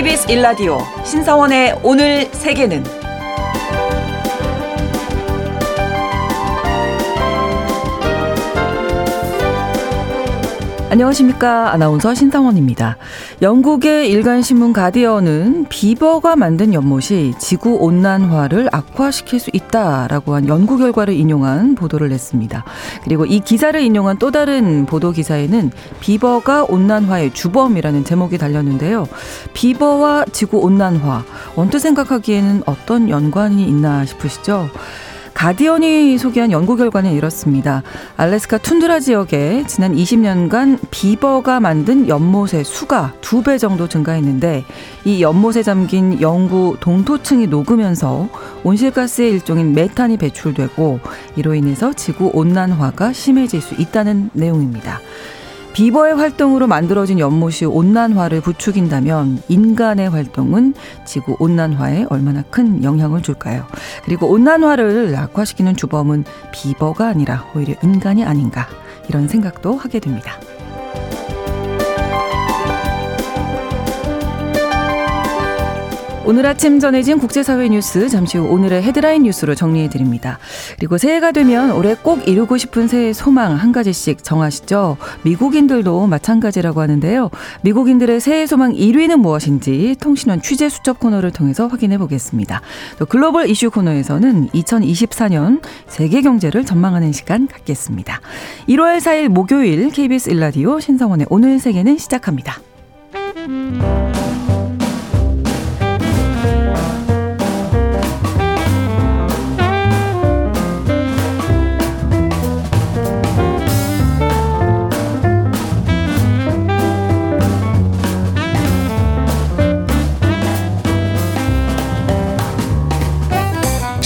KBS 일라디오 신사원의 오늘 세계는 안녕하십니까. 아나운서 신상원입니다. 영국의 일간신문 가디언은 비버가 만든 연못이 지구 온난화를 악화시킬 수 있다라고 한 연구 결과를 인용한 보도를 냈습니다. 그리고 이 기사를 인용한 또 다른 보도 기사에는 비버가 온난화의 주범이라는 제목이 달렸는데요. 비버와 지구 온난화, 언뜻 생각하기에는 어떤 연관이 있나 싶으시죠? 가디언이 소개한 연구 결과는 이렇습니다. 알래스카 툰드라 지역에 지난 20년간 비버가 만든 연못의 수가 두 배 정도 증가했는데 이 연못에 잠긴 영구 동토층이 녹으면서 온실가스의 일종인 메탄이 배출되고 이로 인해서 지구 온난화가 심해질 수 있다는 내용입니다. 비버의 활동으로 만들어진 연못이 온난화를 부추긴다면 인간의 활동은 지구 온난화에 얼마나 큰 영향을 줄까요? 그리고 온난화를 악화시키는 주범은 비버가 아니라 오히려 인간이 아닌가 이런 생각도 하게 됩니다. 오늘 아침 전해진 국제사회 뉴스 잠시 후 오늘의 헤드라인 뉴스로 정리해 드립니다. 그리고 새해가 되면 올해 꼭 이루고 싶은 새해 소망 한 가지씩 정하시죠. 미국인들도 마찬가지라고 하는데요. 미국인들의 새해 소망 1위는 무엇인지 통신원 취재 수첩 코너를 통해서 확인해 보겠습니다. 또 글로벌 이슈 코너에서는 2024년 세계 경제를 전망하는 시간 갖겠습니다. 1월 4일 목요일 KBS 일라디오 신성원의 오늘 세계는 시작합니다.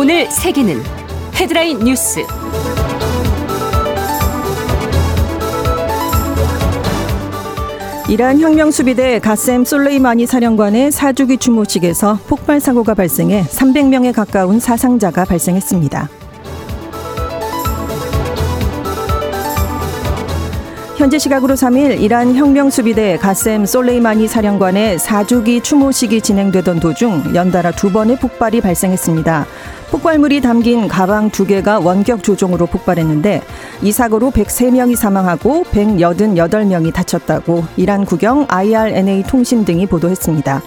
오늘 세계는 헤드라인 뉴스. 이란 혁명수비대 가셈 솔레이마니 사령관의 사주기 추모식에서 폭발 사고가 발생해 300명에 가까운 사상자가 발생했습니다. 현재 시각으로 3일 이란 혁명수비대 가셈 솔레이마니 사령관의 4주기 추모식이 진행되던 도중 연달아 두 번의 폭발이 발생했습니다. 폭발물이 담긴 가방 두 개가 원격 조종으로 폭발했는데 이 사고로 103명이 사망하고 188명이 다쳤다고 이란 국영 IRNA 통신 등이 보도했습니다.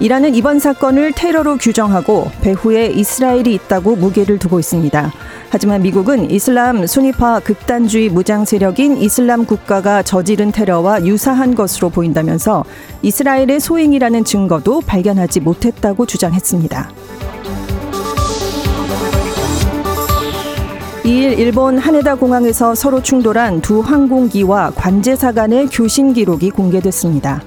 이란은 이번 사건을 테러로 규정하고 배후에 이스라엘이 있다고 무게를 두고 있습니다. 하지만 미국은 이슬람 순위파 극단주의 무장 세력인 이슬람 국가가 저지른 테러와 유사한 것으로 보인다면서 이스라엘의 소행이라는 증거도 발견하지 못했다고 주장했습니다. 2일 일본 하네다 공항에서 서로 충돌한 두 항공기와 관제사 간의 교신 기록이 공개됐습니다.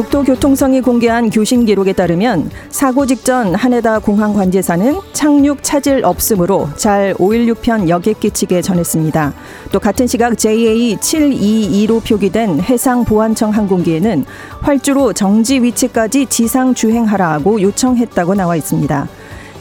국토교통성이 공개한 교신 기록에 따르면 사고 직전 하네다 공항 관제사는 착륙 차질 없음으로 잘 516편 여객 기측에 전했습니다. 또 같은 시각 JA722로 표기된 해상보안청 항공기에는 활주로 정지 위치까지 지상 주행하라고 요청했다고 나와 있습니다.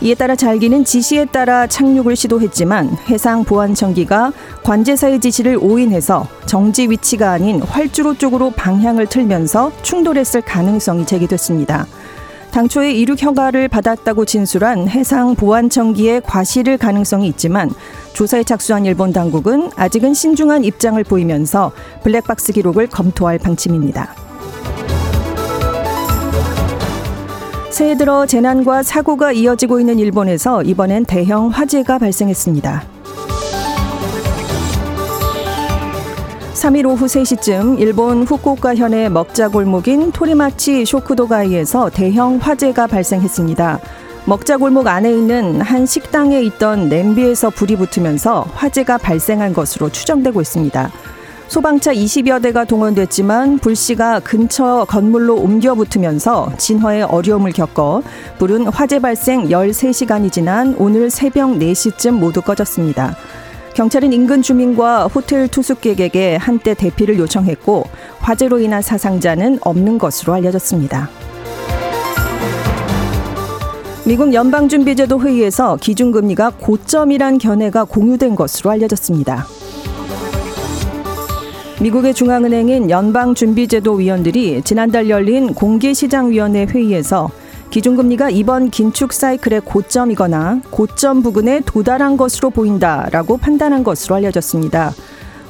이에 따라 잘기는 지시에 따라 착륙을 시도했지만 해상 보안청기가 관제사의 지시를 오인해서 정지 위치가 아닌 활주로 쪽으로 방향을 틀면서 충돌했을 가능성이 제기됐습니다. 당초에 이륙 허가를 받았다고 진술한 해상 보안청기의 과실일 가능성이 있지만 조사에 착수한 일본 당국은 아직은 신중한 입장을 보이면서 블랙박스 기록을 검토할 방침입니다. 새해 들어 재난과 사고가 이어지고 있는 일본에서 이번엔 대형 화재가 발생했습니다. 3일 오후 3시쯤 일본 후쿠오카 현의 먹자 골목인 토리마치 쇼쿠도가이에서 대형 화재가 발생했습니다. 먹자 골목 안에 있는 한 식당에 있던 냄비에서 불이 붙으면서 화재가 발생한 것으로 추정되고 있습니다. 소방차 20여 대가 동원됐지만 불씨가 근처 건물로 옮겨 붙으면서 진화에 어려움을 겪어 불은 화재 발생 13시간이 지난 오늘 새벽 4시쯤 모두 꺼졌습니다. 경찰은 인근 주민과 호텔 투숙객에게 한때 대피를 요청했고 화재로 인한 사상자는 없는 것으로 알려졌습니다. 미국 연방준비제도 회의에서 기준금리가 고점이란 견해가 공유된 것으로 알려졌습니다. 미국의 중앙은행인 연방준비제도 위원들이 지난달 열린 공개시장위원회 회의에서 기준금리가 이번 긴축 사이클의 고점이거나 고점 부근에 도달한 것으로 보인다라고 판단한 것으로 알려졌습니다.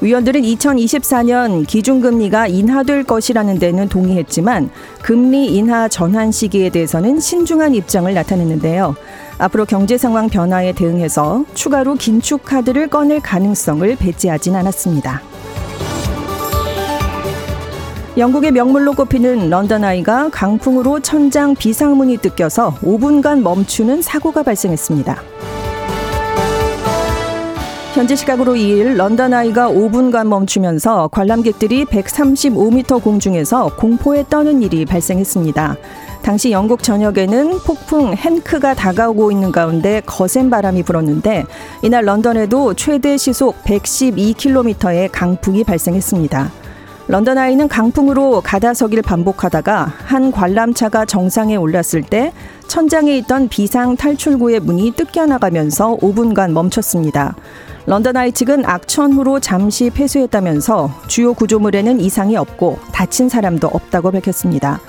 위원들은 2024년 기준금리가 인하될 것이라는 데는 동의했지만 금리 인하 전환 시기에 대해서는 신중한 입장을 나타냈는데요. 앞으로 경제 상황 변화에 대응해서 추가로 긴축 카드를 꺼낼 가능성을 배제하진 않았습니다. 영국의 명물로 꼽히는 런던 아이가 강풍으로 천장 비상문이 뜯겨서 5분간 멈추는 사고가 발생했습니다. 현지 시각으로 2일 런던 아이가 5분간 멈추면서 관람객들이 135m 공중에서 공포에 떠는 일이 발생했습니다. 당시 영국 전역에는 폭풍 헨크가 다가오고 있는 가운데 거센 바람이 불었는데 이날 런던에도 최대 시속 112km의 강풍이 발생했습니다. 런던 아이는 강풍으로 가다서기를 반복하다가 한 관람차가 정상에 올랐을 때 천장에 있던 비상 탈출구의 문이 뜯겨 나가면서 5분간 멈췄습니다. 런던 아이 측은 악천 후로 잠시 폐쇄했다면서 주요 구조물에는 이상이 없고 다친 사람도 없다고 밝혔습니다.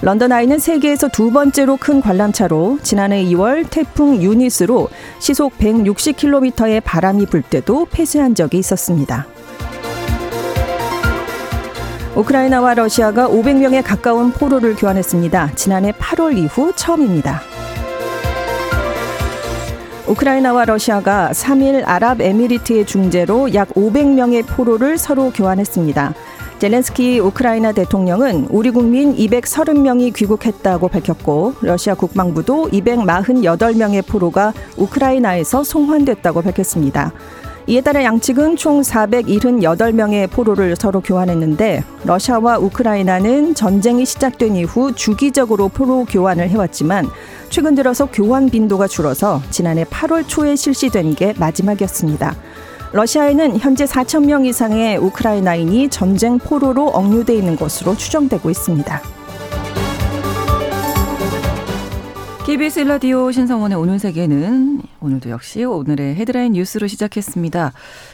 런던 아이는 세계에서 두 번째로 큰 관람차로 지난해 2월 태풍 유니스로 시속 160km의 바람이 불 때도 폐쇄한 적이 있었습니다. 우크라이나와 러시아가 500명에 가까운 포로를 교환했습니다. 지난해 8월 이후 처음입니다. 우크라이나와 러시아가 3일 아랍에미리트의 중재로 약 500명의 포로를 서로 교환했습니다. 젤렌스키 우크라이나 대통령은 우리 국민 230명이 귀국했다고 밝혔고 러시아 국방부도 248명의 포로가 우크라이나에서 송환됐다고 밝혔습니다. 이에 따라 양측은 총 478명의 포로를 서로 교환했는데 러시아와 우크라이나는 전쟁이 시작된 이후 주기적으로 포로 교환을 해왔지만 최근 들어서 교환 빈도가 줄어서 지난해 8월 초에 실시된 게 마지막이었습니다. 러시아에는 현재 4천 명 이상의 우크라이나인이 전쟁 포로로 억류돼 있는 것으로 추정되고 있습니다. KBS 라디오 신성원의 오늘 세계는 오늘도 역시 오늘의 헤드라인 뉴스로 시작했습니다.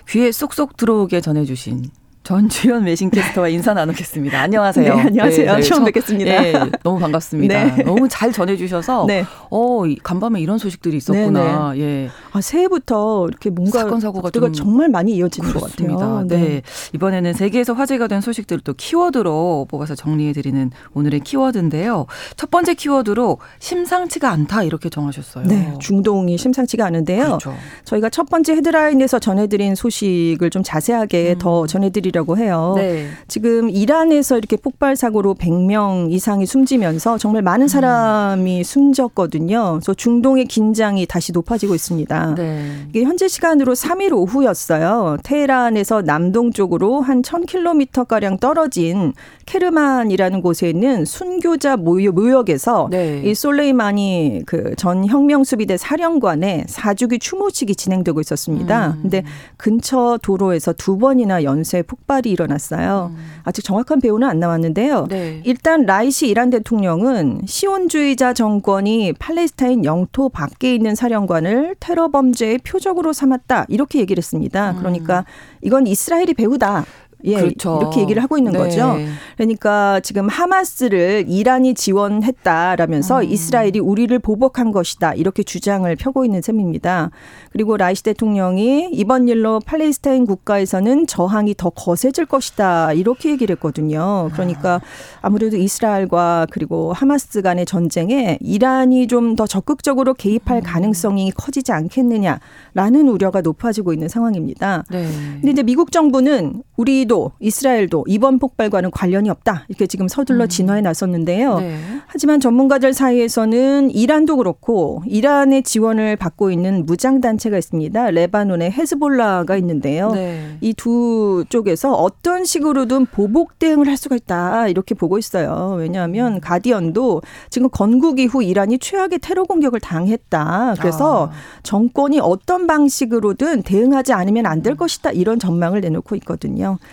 귀에 쏙쏙 들어오게 전해주신 전주현 외신캐스터와 인사 나누겠습니다. 안녕하세요. 네, 안녕하세요. 네, 처음 뵙겠습니다. 네, 너무 반갑습니다. 네. 너무 잘 전해주셔서 네. 어 간밤에 이런 소식들이 있었구나. 네, 예. 아 새해부터 이렇게 뭔가 사건 사고가 좀 정말 많이 이어지는 그렇습니다. 것 같아요. 네. 이번에는 세계에서 화제가 된 소식들을 또 키워드로 뽑아서 정리해드리는 오늘의 키워드인데요. 첫 번째 키워드로 심상치가 않다 이렇게 정하셨어요. 네, 중동이 심상치가 않은데요. 그렇죠. 저희가 첫 번째 헤드라인에서 전해드린 소식을 좀 자세하게 음. 더 전해드 리려. 이라고 해요. 네. 지금 이란에서 이렇게 폭발 사고로 100명 이상이 숨지면서 정말 많은 음. 사람이 음. 숨졌거든요. 그래서 중동의 긴장이 다시 높아지고 있습니다. 네. 이게 현재 시간으로 3일 오후였어요. 테헤란에서 남동쪽으로 한 1000km 가량 떨어진 케르만이라는 곳에 있는 순교자 모역에서 네. 이 솔레이마니 그 전 혁명 수비대 사령관의 사주기 추모식이 진행되고 있었습니다. 음. 근데 근처 도로에서 두 번이나 연쇄 폭 폭발이 일어났어요. 음. 아직 정확한 배우는 안 나왔는데요. 네. 일단 라이시 이란 대통령은 시온주의자 정권이 팔레스타인 영토 밖에 있는 사령관을 테러 범죄의 표적으로 삼았다 이렇게 얘기를 했습니다. 음. 그러니까 이건 이스라엘이 배우다. 예, 그렇죠. 이렇게 얘기를 하고 있는 네. 거죠. 그러니까 지금 하마스를 이란이 지원했다라면서 음. 이스라엘이 우리를 보복한 것이다 이렇게 주장을 펴고 있는 셈입니다. 그리고 라이시 대통령이 이번 일로 팔레스타인 국가에서는 저항이 더 거세질 것이다 이렇게 얘기를 했거든요. 그러니까 아무래도 이스라엘과 그리고 하마스 간의 전쟁에 이란이 좀 더 적극적으로 개입할 음. 가능성이 커지지 않겠느냐라는 우려가 높아지고 있는 상황입니다. 네. 근데 이제 미국 정부는 우리 우리도 이스라엘도 이번 폭발과는 관련이 없다. 이렇게 지금 서둘러 음. 진화에 나섰는데요. 네. 하지만 전문가들 사이에서는 이란도 그렇고 이란의 지원을 받고 있는 무장 단체가 있습니다. 레바논의 헤즈볼라가 있는데요. 네. 이두 쪽에서 어떤 식으로든 보복 대응을 할 수가 있다. 이렇게 보고 있어요. 왜냐하면 음. 가디언도 지금 건국 이후 이란이 최악의 테러 공격을 당했다. 그래서 아. 정권이 어떤 방식으로든 대응하지 않으면 안 될 것이다. 이런 전망을 내놓고 있거든요.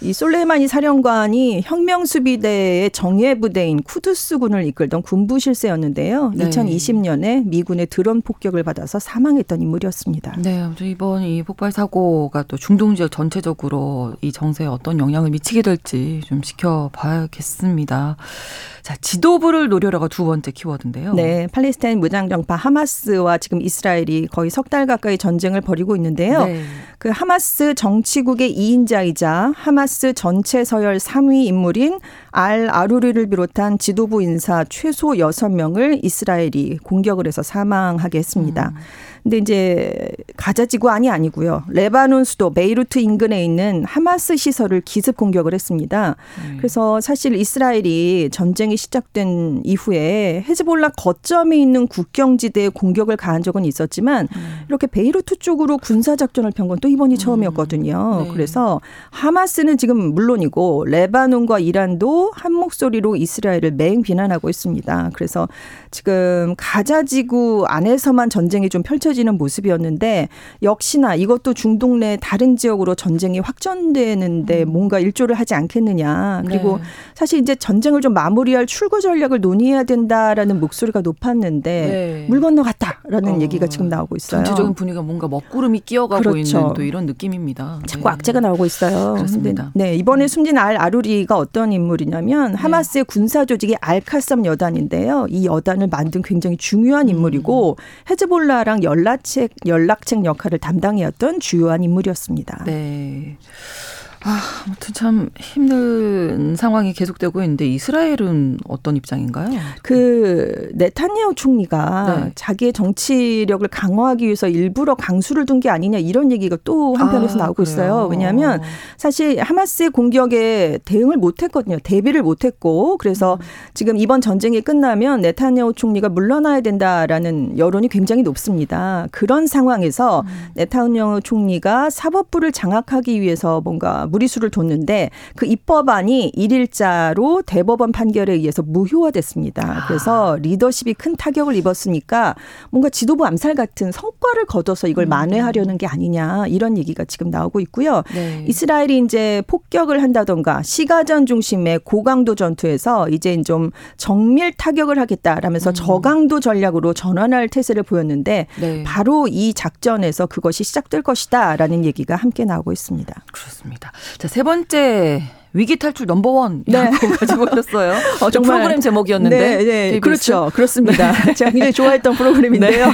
이 솔레이마니 사령관이 혁명 수비대의 정예 부대인 쿠두스군을 이끌던 군부 실세였는데요. 네. 2020년에 미군의 드론 폭격을 받아서 사망했던 인물이었습니다. 네, 이번 이 폭발 사고가 또 중동 지역 전체적으로 이 정세에 어떤 영향을 미치게 될지 좀 지켜봐야겠습니다. 자, 지도부를 노려라가 두 번째 키워드인데요. 네, 팔레스타인 무장정파 하마스와 지금 이스라엘이 거의 석 달 가까이 전쟁을 벌이고 있는데요. 네. 그 하마스 정치국의 2인자이자 하마스 전체 서열 3위 인물인 알 아루리를 비롯한 지도부 인사 최소 6명을 이스라엘이 공격을 해서 사망하게 했습니다. 음. 근데 이제 가자 지구안이 아니고요. 레바논 수도 베이루트 인근에 있는 하마스 시설을 기습 공격을 했습니다. 음. 그래서 사실 이스라엘이 전쟁이 시작된 이후에 헤즈볼라 거점이 있는 국경지대에 공격을 가한 적은 있었지만 음. 이렇게 베이루트 쪽으로 군사 작전을 편 건 또 이번이 음. 처음이었거든요. 네. 그래서 하마스는 지금 물론이고 레바논과 이란도 한 목소리로 이스라엘을 맹 비난하고 있습니다. 그래서 지금 가자 지구 안에서만 전쟁이 좀 펼쳐지 펼쳐지는 모습이었는데 역시나 이것도 중동 내 다른 지역으로 전쟁이 확전되는데 음. 뭔가 일조를 하지 않겠느냐. 그리고 네. 사실 이제 전쟁을 좀 마무리할 출구 전략을 논의해야 된다라는 목소리가 높았는데 네. 물 건너 갔다라는 어. 얘기가 지금 나오고 있어요. 전체적인 분위기가 뭔가 먹구름이 끼어가고 그렇죠. 있는 또 이런 느낌입니다. 자꾸 네. 악재가 나오고 있어요. 그렇습니다. 네, 이번에 숨진 알 아루리가 어떤 인물이냐면 네. 하마스의 군사 조직이 알카삼 여단인데요. 이 여단을 만든 굉장히 중요한 음. 인물이고 음. 헤즈볼라랑 연락 연락책 연락책 역할을 담당해왔던 주요한 인물이었습니다. 네. 아, 아무튼 참 힘든 상황이 계속되고 있는데 이스라엘은 어떤 입장인가요? 그 네타냐후 총리가 네. 자기의 정치력을 강화하기 위해서 일부러 강수를 둔 게 아니냐 이런 얘기가 또 한편에서 아, 나오고 그래요? 있어요. 왜냐하면 사실 하마스의 공격에 대응을 못했거든요. 대비를 못했고 그래서 음. 지금 이번 전쟁이 끝나면 네타냐후 총리가 물러나야 된다라는 여론이 굉장히 높습니다. 그런 상황에서 음. 네타냐후 총리가 사법부를 장악하기 위해서 뭔가 무리수를 뒀는데 그 입법안이 일일자로 대법원 판결에 의해서 무효화됐습니다. 그래서 리더십이 큰 타격을 입었으니까 뭔가 지도부 암살 같은 성과를 거둬서 이걸 음. 만회하려는 게 아니냐 이런 얘기가 지금 나오고 있고요. 네. 이스라엘이 이제 폭격을 한다던가 시가전 중심의 고강도 전투에서 이제 좀 정밀 타격을 하겠다라면서 음. 저강도 전략으로 전환할 태세를 보였는데 네. 바로 이 작전에서 그것이 시작될 것이다라는 얘기가 함께 나오고 있습니다. 그렇습니다. 자, 세 번째 위기 탈출 넘버원 네. 가지고 오셨어요. 어, 정말 프로그램 제목이었는데. 네, 네. 그렇죠. 그렇습니다. 네. 제가 굉장히 좋아했던 프로그램인데요. 네.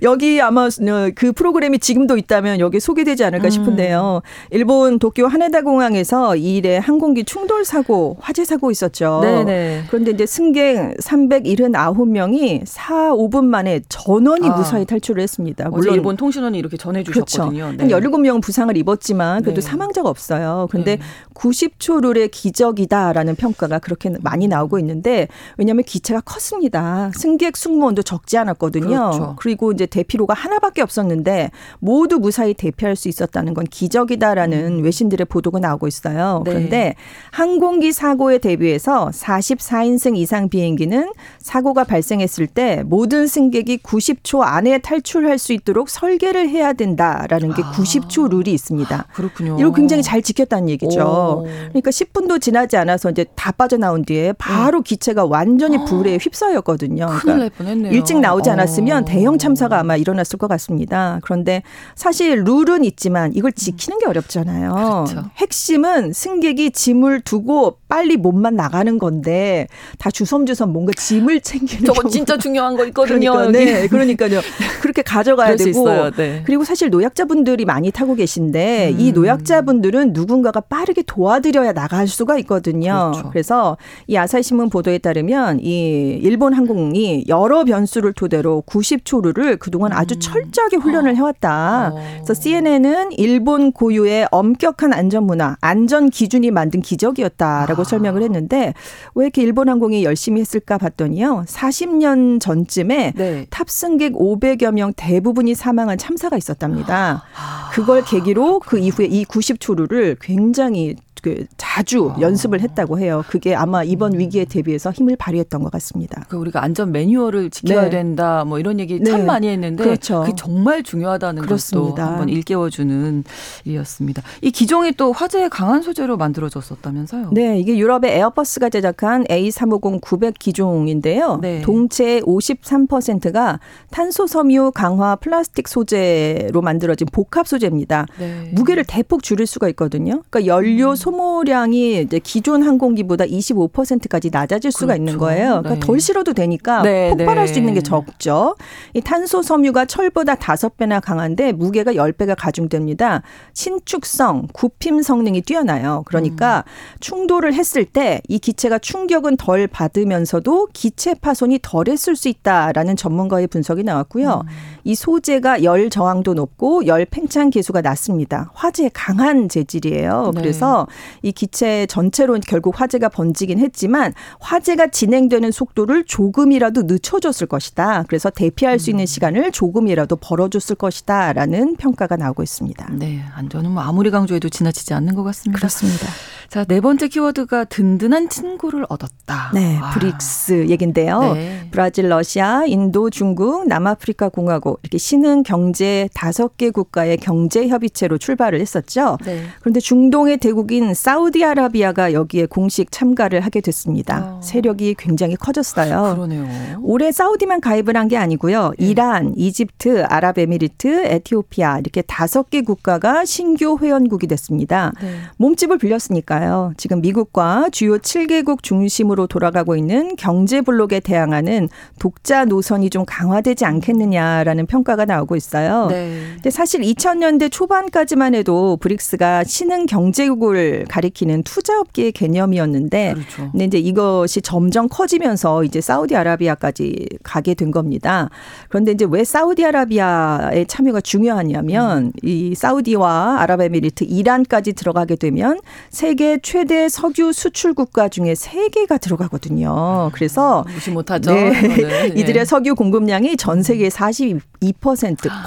여기 아마 그 프로그램이 지금도 있다면 여기 소개되지 않을까 음. 싶은데요. 일본 도쿄 하네다 공항에서 이 일에 항공기 충돌 사고, 화재 사고 있었죠. 네네. 네. 그런데 이제 승객 379명이 4, 5분 만에 전원이 아. 무사히 탈출을 했습니다. 물론 일본 통신원이 이렇게 전해 주셨거든요. 그렇죠. 네. 한 17명은 부상을 입었지만 그래도 네. 사망자가 없어요. 근데 네. 90초 룰의 기적이다라는 평가가 그렇게 많이 나오고 있는데 왜냐하면 기체가 컸습니다. 승객 승무원도 적지 않았거든요. 그렇죠. 그리고 이제 대피로가 하나밖에 없었는데 모두 무사히 대피할 수 있었다는 건 기적이다라는 음. 외신들의 보도가 나오고 있어요. 네. 그런데 항공기 사고에 대비해서 44인승 이상 비행기는 사고가 발생했을 때 모든 승객이 90초 안에 탈출할 수 있도록 설계를 해야 된다라는 게 90초 아. 룰이 있습니다. 그렇군요. 이걸 굉장히 잘 지켰다는 얘기죠. 오. 그러니까 10분도 지나지 않아서 이제 다 빠져나온 뒤에 바로 음. 기체가 완전히 불에 휩싸였거든요. 그러니까 일찍 나오지 않았으면 대형 참사가 아마 일어났을 것 같습니다. 그런데 사실 룰은 있지만 이걸 지키는 게 어렵잖아요. 그렇죠. 핵심은 승객이 짐을 두고 빨리 몸만 나가는 건데 다 주섬주섬 뭔가 짐을 챙기는 저거 진짜 중요한 거 있거든요. 그러니까, 네, 그러니까요. 그렇게 가져가야 되고 네. 그리고 사실 노약자분들이 많이 타고 계신데 음. 이 노약자분들은 누군가가 빠르게 도와 받아들여야 나갈 수가 있거든요. 그렇죠. 그래서 이 아사히 신문 보도에 따르면 이 일본 항공이 여러 변수를 토대로 90초루를 그동안 아주 철저하게 훈련을 해왔다. 어. 그래서 CNN은 일본 고유의 엄격한 안전 문화, 안전 기준이 만든 기적이었다라고 아. 설명을 했는데 왜 이렇게 일본 항공이 열심히 했을까 봤더니요. 40년 전쯤에 네. 탑승객 500여 명 대부분이 사망한 참사가 있었답니다. 아. 그걸 계기로 그 이후에 이 90초루를 굉장히 그 자주 아. 연습을 했다고 해요. 그게 아마 이번 위기에 대비해서 힘을 발휘했던 것 같습니다. 그 우리가 안전 매뉴얼을 지켜야 네. 된다 뭐 이런 얘기 참 네. 많이 했는데 그렇죠. 그게 정말 중요하다는 그렇습니다. 것도 한번 일깨워주는 일이었습니다. 이 기종이 또 화재에 강한 소재로 만들어졌었다면서요? 네, 이게 유럽의 에어버스가 제작한 A350 900 기종인데요. 네. 동체의 53%가 탄소 섬유 강화 플라스틱 소재로 만들어진 복합 소재입니다. 네. 무게를 대폭 줄일 수가 있거든요. 그러니까 연료 음. 소모량이 이제 기존 항공기보다 25%까지 낮아질 수가 있는 그렇죠. 거예요. 그러니까 네. 덜 실어도 되니까 네, 폭발할 네. 수 있는 게 적죠. 이 탄소 섬유가 철보다 다섯 배나 강한데 무게가 열 배가 가중됩니다. 신축성, 굽힘 성능이 뛰어나요. 그러니까 음. 충돌을 했을 때 이 기체가 충격은 덜 받으면서도 기체 파손이 덜했을 수 있다라는 전문가의 분석이 나왔고요. 음. 이 소재가 열 저항도 높고 열 팽창 계수가 낮습니다. 화재에 강한 재질이에요. 네. 그래서 이 기체 전체로 결국 화재가 번지긴 했지만 화재가 진행되는 속도를 조금이라도 늦춰줬을 것이다. 그래서 대피할 수 음. 있는 시간을 조금이라도 벌어줬을 것이다라는 평가가 나오고 있습니다. 네, 안전은 뭐 아무리 강조해도 지나치지 않는 것 같습니다. 그렇습니다. 자, 네 번째 키워드가 든든한 친구를 얻었다. 네, 아. 브릭스 얘긴데요. 네. 브라질, 러시아, 인도, 중국, 남아프리카 공화국 이렇게 신흥 경제 다섯 개 국가의 경제 협의체로 출발을 했었죠. 네. 그런데 중동의 대국인 사우디아라비아가 여기에 공식 참가를 하게 됐습니다. 어. 세력이 굉장히 커졌어요. 그러네요. 올해 사우디만 가입을 한 게 아니고요. 네. 이란, 이집트, 아랍에미리트, 에티오피아 이렇게 다섯 개 국가가 신규 회원국이 됐습니다. 네. 몸집을 빌렸으니까요. 지금 미국과 주요 7개국 중심으로 돌아가고 있는 경제 블록에 대항하는 독자 노선이 좀 강화되지 않겠느냐라는 평가가 나오고 있어요. 네. 근데 사실 2000년대 초반까지만 해도 브릭스가 신흥 경제국을 가리키는 투자업계의 개념이었는데 그렇죠. 근데 이제 이것이 점점 커지면서 이제 사우디아라비아까지 가게 된 겁니다. 그런데 이제 왜 사우디아라비아의 참여가 중요하냐면 이 사우디와 아랍에미리트, 이란까지 들어가게 되면 세계 최대 석유 수출 국가 중에 세 개가 들어가거든요. 그래서 무시 못하죠. 네. 이거는. 예. 이들의 석유 공급량이 전 세계 42%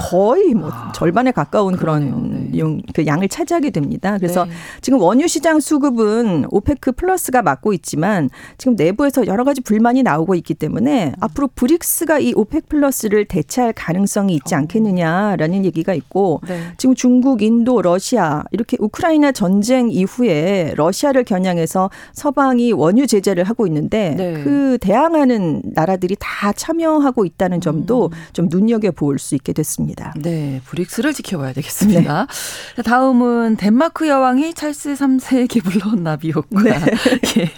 거의 뭐 절반에 가까운 그런 아. 그러네요. 네. 용, 그 양을 차지하게 됩니다. 그래서 네. 지금 원유 시장 수급은 오페크 플러스가 맡고 있지만 지금 내부에서 여러 가지 불만이 나오고 있기 때문에 앞으로 브릭스가 이 오페크 플러스를 대체할 가능성이 있지 않겠느냐라는 얘기가 있고 네. 지금 중국, 인도, 러시아 이렇게 우크라이나 전쟁 이후에 러시아를 겨냥해서 서방이 원유 제재를 하고 있는데 네. 그 대항하는 나라들이 다 참여하고 있다는 점도 음. 좀 눈여겨 볼수 있게 됐습니다. 네, 브릭스를 지켜봐야 되겠습니다. 자, 다음은 덴마크 여왕이 찰스 3세에게 물러온 나비효과. 네. 예.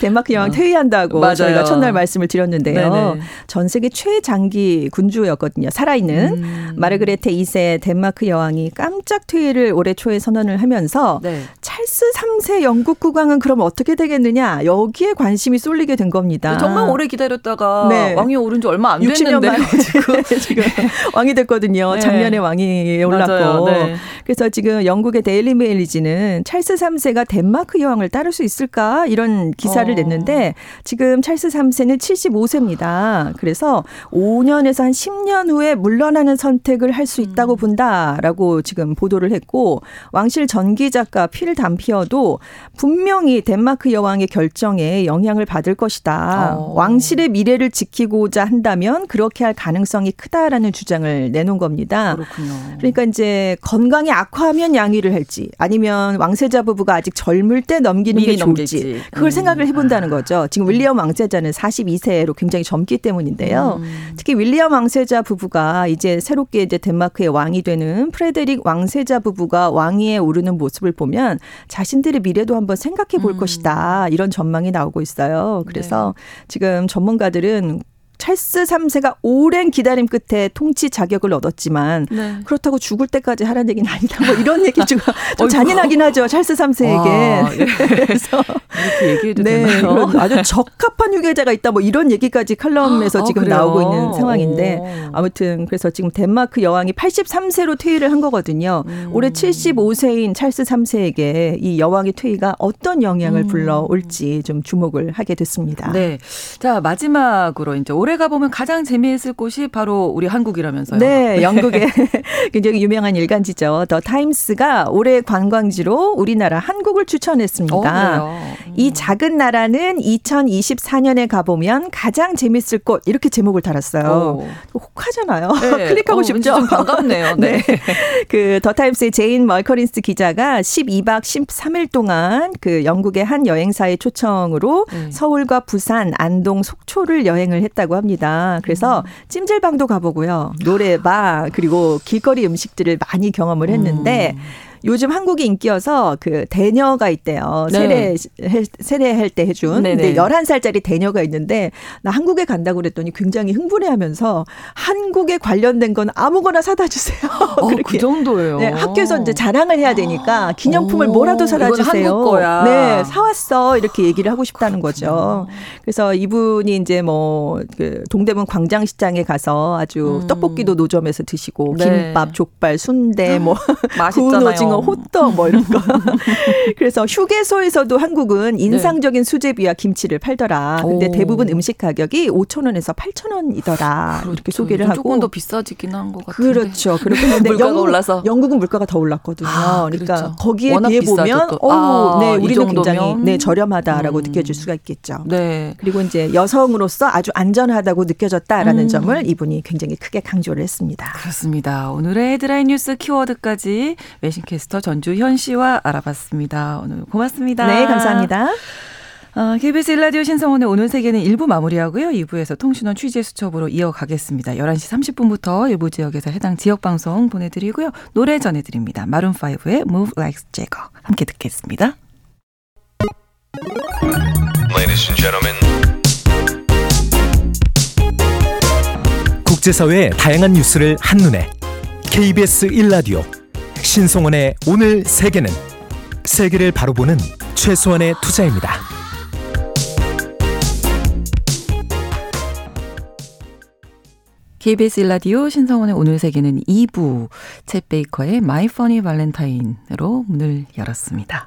덴마크 여왕 어. 퇴위한다고 맞아요. 저희가 첫날 말씀을 드렸는데요. 네네. 전 세계 최장기 군주였거든요. 살아있는 음. 마르그레테 2세 덴마크 여왕이 깜짝 퇴위를 올해 초에 선언을 하면서 네. 찰스 3세 영국 국왕은 그럼 어떻게 되겠느냐 여기에 관심이 쏠리게 된 겁니다. 정말 오래 기다렸다가 네. 왕이 오른 지 얼마 안 60년 됐는데 만에 지금 왕이 됐거든요. 네. 작년에 왕이 올랐고. 네. 그래서 지금 영국의 데일리 메일지는 찰스 3세가 덴마크 여왕을 따를 수 있을까 이런 기사를 어. 냈는데 지금 찰스 3세는 75세입니다. 그래서 5년에서 한 10년 후에 물러나는 선택을 할수 음. 있다고 본다라고 지금 보도를 했고 왕실 전기 작가 필 담피어도 분명히 덴마크 여왕의 결정에 영향을 받을 것이다. 어. 왕실의 미래를 지키고자 한다면 그렇게 할 가능성이 크다라는 주장을 내놓은 겁니다. 그렇군요. 그러니까 이제 건강이 악화하면 양위를 할지 아니면 왕세자 부부가 아직 젊을 때 넘기는 게 좋을지 넘길지. 그걸 음. 생각을 해본다는 거죠. 지금 윌리엄 왕세자는 42세로 굉장히 젊기 때문인데요. 음. 특히 윌리엄 왕세자 부부가 이제 새롭게 이제 덴마크의 왕이 되는 프레데릭 왕세자 부부가 왕위에 오르는 모습을 보면 자신들의 미래도 한번 생각해 볼 음. 것이다 이런 전망이 나오고 있어요. 그래서 지금 전문가들은 찰스 3세가 오랜 기다림 끝에 통치 자격을 얻었지만 네. 그렇다고 죽을 때까지 하라는 얘기는 아니다. 뭐 이런 얘기 좀, 좀 잔인하긴 하죠. 찰스 3세에게. 와, 예. 그래서 이렇게 얘기해도 네, 되나요? 아주 적합한 휴게자가 있다. 뭐 이런 얘기까지 칼럼에서 아, 지금 그래요? 나오고 있는 상황인데 오. 아무튼 그래서 지금 덴마크 여왕이 83세로 퇴위를 한 거거든요. 음. 올해 75세인 찰스 3세에게 이 여왕의 퇴위가 어떤 영향을 불러올지 좀 주목을 하게 됐습니다. 음. 네. 자, 마지막으로 이제 올해 가보면 가장 재미있을 곳이 바로 우리 한국이라면서요. 네, 영국의 굉장히 유명한 일간지죠. 더 타임스가 올해 관광지로 우리나라 한국을 추천했습니다. 어, 그래요. 이 작은 나라는 2024년에 가보면 가장 재밌을 곳 이렇게 제목을 달았어요. 오. 혹하잖아요. 네. 클릭하고 어, 싶죠. 좀 반갑네요. 네. 그 더 타임스의 제인 멀커린스 기자가 12박 13일 동안 그 영국의 한 여행사의 초청으로 네. 서울과 부산, 안동, 속초를 여행을 했다고 합니다. 그래서 음. 찜질방도 가보고요. 노래방 그리고 길거리 음식들을 많이 경험을 했는데 음. 요즘 한국이 인기여서 그 대녀가 있대요. 네. 세례 세례할 때 해준. 네네. 근데 11살짜리 대녀가 있는데 나 한국에 간다고 그랬더니 굉장히 흥분해하면서 한국에 관련된 건 아무거나 사다 주세요. 어, 그. 정도예요. 네, 학교에서 이제 자랑을 해야 되니까 기념품을 오, 뭐라도 사다 주세요. 한국 거야. 네, 사왔어 이렇게 얘기를 하고 싶다는 거죠. 그래서 이분이 이제 뭐 그 동대문 광장시장에 가서 아주 음. 떡볶이도 노점에서 드시고 네. 김밥, 족발, 순대, 뭐 맛있잖아요. 구운 오징어, 호떡 뭐 이런 거. 그래서 휴게소에서도 한국은 인상적인 수제비와 김치를 팔더라. 근데 오. 대부분 음식 가격이 5천 원에서 8천 원이더라. 이렇게 그렇죠. 소개를 요즘 하고. 조금 더 비싸지긴 한 것 같은데. 그렇죠. 물가가 영국은, 올라서. 영국은 물가가 더 올랐거든요. 아, 그러니까 그렇죠. 거기에 비해 보면 또. 어, 아, 네, 이 우리는 굉장히? 네, 저렴하다라고 음. 느껴질 수가 있겠죠. 네. 그리고 이제 여성으로서 아주 안전하다고 느껴졌다라는 음. 점을 이분이 굉장히 크게 강조를 했습니다. 그렇습니다. 오늘의 헤드라인 뉴스 키워드까지 외신캐스 터 전주현 씨와 알아봤습니다. 오늘 고맙습니다. 네, 감사합니다. 어, KBS 일라디오 신성원의 오늘 세계는 1부 마무리하고요. 2부에서 통신원 취재 수첩으로 이어가겠습니다. 11시 30분부터 일부 지역에서 해당 지역 방송 보내드리고요. 노래 전해드립니다. 마룬5의 Move Like Jagger 함께 듣겠습니다. Ladies and gentlemen, 국제사회의 다양한 뉴스를 한눈에 KBS 1라디오 신성원의 오늘 세계는 세계를 바로 보는 최소한의 투자입니다. KBS 일라디오 신성원의 오늘 세계는 2부 쳇 베이커의 My Funny Valentine으로 문을 열었습니다.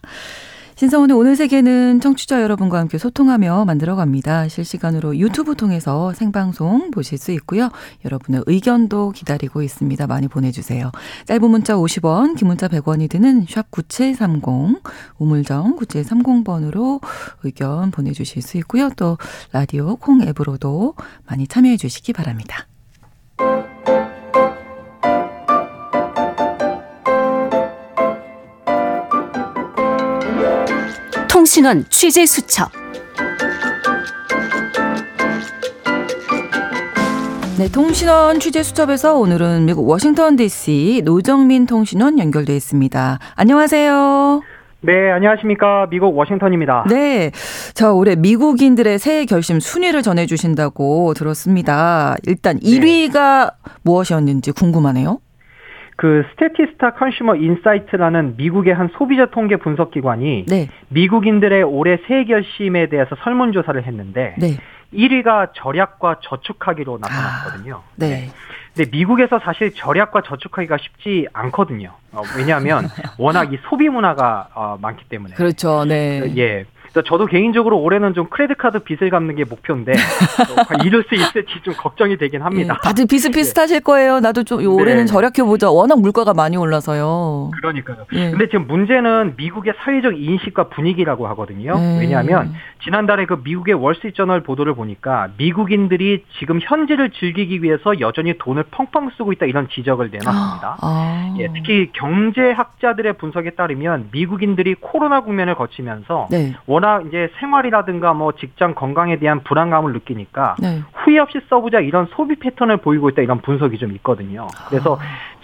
신성원의 오늘 세계는 청취자 여러분과 함께 소통하며 만들어갑니다. 실시간으로 유튜브 통해서 생방송 보실 수 있고요. 여러분의 의견도 기다리고 있습니다. 많이 보내주세요. 짧은 문자 50원, 긴 문자 100원이 드는 샵 9730, 우물정 9730번으로 의견 보내주실 수 있고요. 또 라디오 콩 앱으로도 많이 참여해 주시기 바랍니다. 통신원 취재 수첩. 네, 통신원 취재 수첩에서 오늘은 미국 워싱턴 DC 노정민 통신원 연결돼 있습니다. 안녕하세요. 네, 안녕하십니까. 미국 워싱턴입니다. 네. 자, 올해 미국인들의 새해 결심 순위를 전해 주신다고 들었습니다. 일단 1위가 무엇이었는지 궁금하네요. 그 Statista Consumer Insights라는 미국의 한 소비자 통계 분석 기관이 네. 미국인들의 올해 새해 결심에 대해서 설문 조사를 했는데 네. 1위가 절약과 저축하기로 나타났거든요. 네. 근데 미국에서 사실 절약과 저축하기가 쉽지 않거든요. 어, 왜냐하면 워낙 이 소비 문화가 어, 많기 때문에. 그렇죠. 네. 예. 그래서 저도 개인적으로 올해는 좀 크레딧 카드 빚을 갚는 게 목표인데 또 이룰 수 있을지 좀 걱정이 되긴 합니다. 예, 다들 비슷비슷하실 거예요. 나도 좀 올해는 네. 절약해보자. 워낙 물가가 많이 올라서요. 그러니까요. 예. 근데 지금 문제는 미국의 사회적 인식과 분위기라고 하거든요. 네. 왜냐하면 지난달에 그 미국의 월스트리트저널 보도를 보니까 미국인들이 지금 현지를 즐기기 위해서 여전히 돈을 펑펑 쓰고 있다 이런 지적을 내놨습니다. 아. 예, 특히 경제학자들의 분석에 따르면 미국인들이 코로나 국면을 거치면서 네. 워낙 이제 생활이라든가 뭐 직장 건강에 대한 불안감을 느끼니까 네. 후회 없이 써보자 이런 소비 패턴을 보이고 있다 이런 분석이 좀 있거든요. 그래서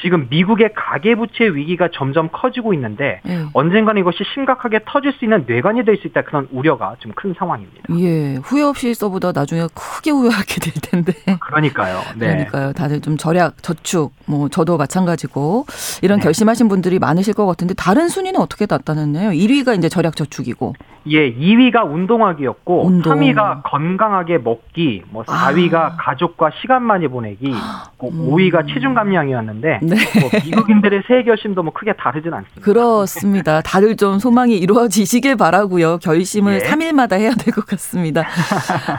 지금 미국의 가계부채 위기가 점점 커지고 있는데 예. 언젠가는 이것이 심각하게 터질 수 있는 뇌관이 될 수 있다 그런 우려가 좀 큰 상황입니다. 예, 후회 없이 써보다 나중에 크게 후회하게 될 텐데. 그러니까요. 네. 그러니까요. 다들 좀 절약, 저축, 뭐 저도 마찬가지고 이런 네. 결심하신 분들이 많으실 것 같은데 다른 순위는 어떻게 나타났나요? 1위가 이제 절약, 저축이고. 예, 2위가 운동하기였고 운동. 3위가 건강하게 먹기, 뭐 4위가 아. 가족과 시간 많이 보내기, 뭐 음. 5위가 체중 감량이었는데 네. 뭐 미국인들의 새해 결심도 뭐 크게 다르진 않습니다. 그렇습니다. 다들 좀 소망이 이루어지시길 바라고요. 결심을 예. 3일마다 해야 될 것 같습니다.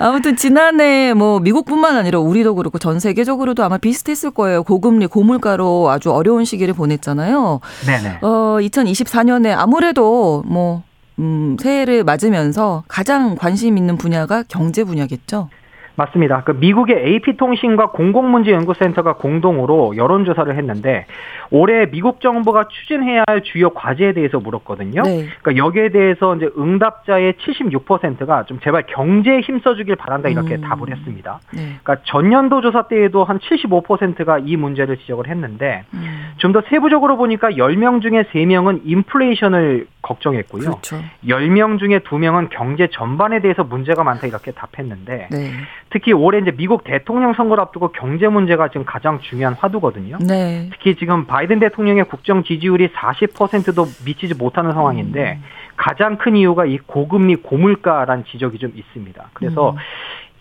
아무튼 지난해 뭐 미국뿐만 아니라 우리도 그렇고 전 세계적으로도 아마 비슷했을 거예요. 고금리, 고물가로 아주 어려운 시기를 보냈잖아요. 네네. 어, 2024년에 아무래도 뭐 음, 새해를 맞으면서 가장 관심 있는 분야가 경제 분야겠죠. 맞습니다. 그 미국의 AP통신과 공공문제연구센터가 공동으로 여론조사를 했는데 올해 미국 정부가 추진해야 할 주요 과제에 대해서 물었거든요. 네. 그러니까 여기에 대해서 이제 응답자의 76%가 좀 제발 경제에 힘써주길 바란다 이렇게 음. 답을 했습니다. 네. 그러니까 전년도 조사 때에도 한 75%가 이 문제를 지적을 했는데 음, 좀더 세부적으로 보니까 10명 중에 3명은 인플레이션을 걱정했고요. 그렇죠. 10명 중에 2명은 경제 전반에 대해서 문제가 많다 이렇게 답했는데 네. 특히 올해 이제 미국 대통령 선거를 앞두고 경제 문제가 지금 가장 중요한 화두거든요. 네. 특히 지금 바이든 대통령의 국정 지지율이 40%도 미치지 못하는 상황인데 가장 큰 이유가 이 고금리 고물가란 지적이 좀 있습니다. 그래서 음.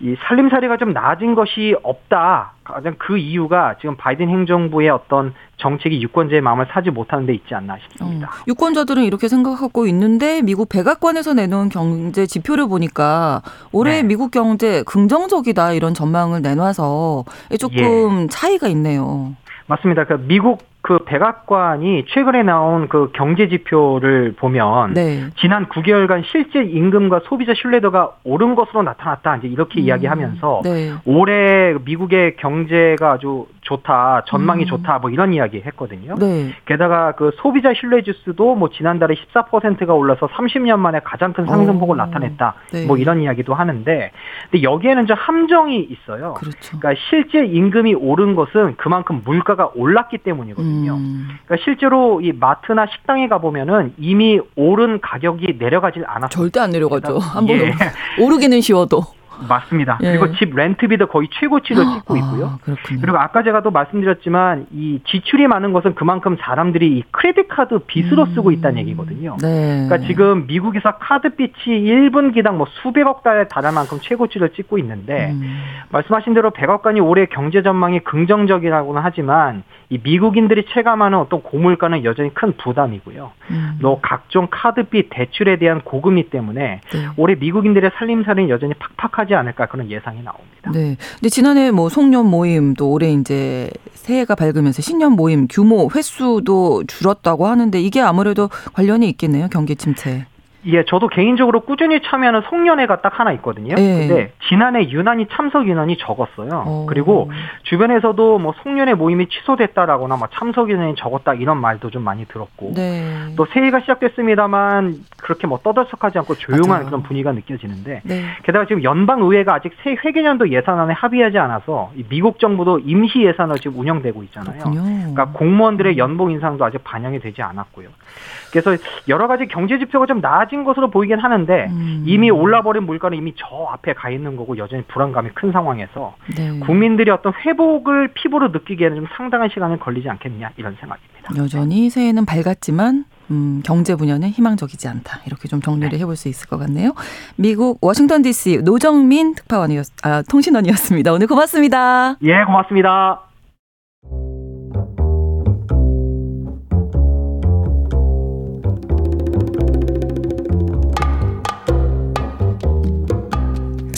이 살림살이가 좀 나아진 것이 없다. 가장 그 이유가 지금 바이든 행정부의 어떤 정책이 유권자의 마음을 사지 못하는 데 있지 않나 어, 싶습니다. 유권자들은 이렇게 생각하고 있는데 미국 백악관에서 내놓은 경제 지표를 보니까 올해 네. 미국 경제 긍정적이다 이런 전망을 내놔서 조금 예. 차이가 있네요. 맞습니다. 그 미국 그 백악관이 최근에 나온 그 경제 지표를 보면 네. 지난 9개월간 실제 임금과 소비자 신뢰도가 오른 것으로 나타났다. 이제 이렇게 음, 이야기하면서 네. 올해 미국의 경제가 아주 좋다, 전망이 음. 좋다, 뭐 이런 이야기 했거든요. 네. 게다가 그 소비자 신뢰 지수도 뭐 지난달에 14%가 올라서 30년 만에 가장 큰 상승폭을 오. 나타냈다. 네. 뭐 이런 이야기도 하는데, 근데 여기에는 좀 함정이 있어요. 그렇죠. 그러니까 실제 임금이 오른 것은 그만큼 물가가 올랐기 때문이거든요. 음, 그러니까 실제로 이 마트나 식당에 가 보면은 이미 오른 가격이 내려가질 않았어요. 절대 안 내려가죠. 한번 예. 오르기는 쉬워도. 맞습니다. 예. 그리고 집 렌트비도 거의 최고치를 찍고 있고요. 아. 그리고 아까 제가 또 말씀드렸지만 이 지출이 많은 것은 그만큼 사람들이 이 크레딧 카드 빚으로 쓰고 있다는 얘기거든요. 네. 그러니까 지금 미국에서 카드 빚이 1분 기당 뭐 수백억 달에 달할 만큼 최고치를 찍고 있는데 음, 말씀하신 대로 백악관이 올해 경제 전망이 긍정적이라고는 하지만 이 미국인들이 체감하는 어떤 고물가는 여전히 큰 부담이고요. 음, 또 각종 카드빚 대출에 대한 고금리 때문에 네. 올해 미국인들의 살림살이는 여전히 팍팍하지 않을까 그런 예상이 나옵니다. 네. 근데 지난해 뭐 송년 모임 또 올해 이제 새해가 밝으면서 신년 모임 규모 횟수도 줄었다고 하는데 이게 아무래도 관련이 있겠네요. 경기 침체. 예, 저도 개인적으로 꾸준히 참여하는 송년회가 딱 하나 있거든요. 예. 근데 지난해 유난히 참석 인원이 적었어요. 어. 그리고 주변에서도 뭐 송년회 모임이 취소됐다라거나 뭐 참석 인원이 적었다 이런 말도 좀 많이 들었고 네. 또 새해가 시작됐습니다만 그렇게 뭐 떠들썩하지 않고 조용한 맞아요. 그런 분위기가 느껴지는데 네. 게다가 지금 연방 의회가 아직 새 회계년도 예산안에 합의하지 않아서 이 미국 정부도 임시 예산을 지금 운영되고 있잖아요. 그렇군요. 그러니까 공무원들의 연봉 인상도 아직 반영이 되지 않았고요. 그래서 여러 가지 경제 지표가 좀 나아진 것으로 보이긴 하는데 음. 이미 올라버린 물가는 이미 저 앞에 가 있는 거고 여전히 불안감이 큰 상황에서 네. 국민들이 어떤 회복을 피부로 느끼기에는 좀 상당한 시간이 걸리지 않겠냐 이런 생각입니다. 여전히 새해는 밝았지만 음, 경제 분야는 희망적이지 않다. 이렇게 좀 정리를 해볼 수 있을 것 같네요. 미국 워싱턴 DC 노정민 특파원이었, 아, 통신원이었습니다. 오늘 고맙습니다. 예, 고맙습니다.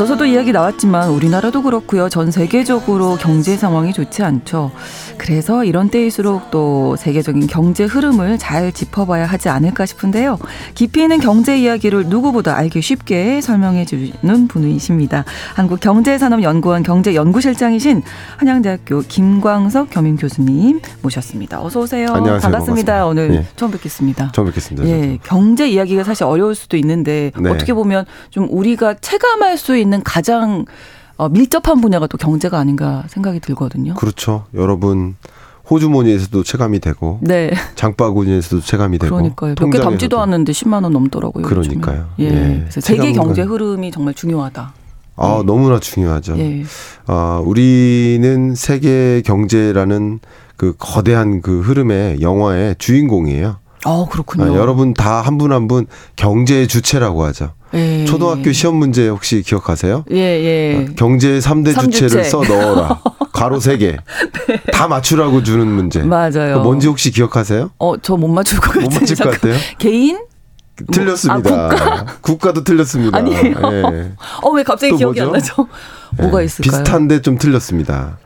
앞서서도 이야기 나왔지만 우리나라도 그렇고요. 전 세계적으로 경제 상황이 좋지 않죠. 그래 그래서 이런 때일수록 또 세계적인 경제 흐름을 잘 짚어봐야 하지 않을까 싶은데요. 깊이 있는 경제 이야기를 누구보다 알기 쉽게 설명해 주는 분이십니다. 한국경제산업연구원 경제연구실장이신 한양대학교 김광석 겸임 교수님 모셨습니다. 어서 오세요. 안녕하세요. 반갑습니다. 반갑습니다. 오늘 예. 처음 뵙겠습니다. 처음 뵙겠습니다. 예, 경제 이야기가 사실 어려울 수도 있는데 네. 어떻게 보면 좀 우리가 체감할 수 있는 가장 어, 밀접한 분야가 또 경제가 아닌가 생각이 들거든요. 그렇죠. 여러분 호주머니에서도 체감이 되고 네, 장바구니에서도 체감이 되고 그러니까요. 몇 개 담지도. 않는데 10만 원 넘더라고요. 그러니까요. 예, 예. 그래서 세계 경제 흐름이 정말 중요하다. 아 너무나 중요하죠. 예, 아 우리는 세계 경제라는 그 거대한 그 흐름의 영화의 주인공이에요. 어 아, 그렇군요. 여러분 다 한 분 한 분 경제의 주체라고 하죠. 예. 초등학교 시험 문제 혹시 기억하세요? 예, 예. 경제 3대 삼주체. 주체를 써 넣어라. 가로 3개. 다 맞추라고 주는 문제. 네. 맞아요. 뭔지 혹시 기억하세요? 어, 저 못 맞출 것 같아요. 못 맞힐 것. 같아요? 개인? 틀렸습니다. 국가? 도 틀렸습니다. 아, 아니에요. 예. 어, 왜 갑자기 또 기억이 안 뭐죠? 나죠? 뭐가 예. 있을까요? 비슷한데 좀 틀렸습니다.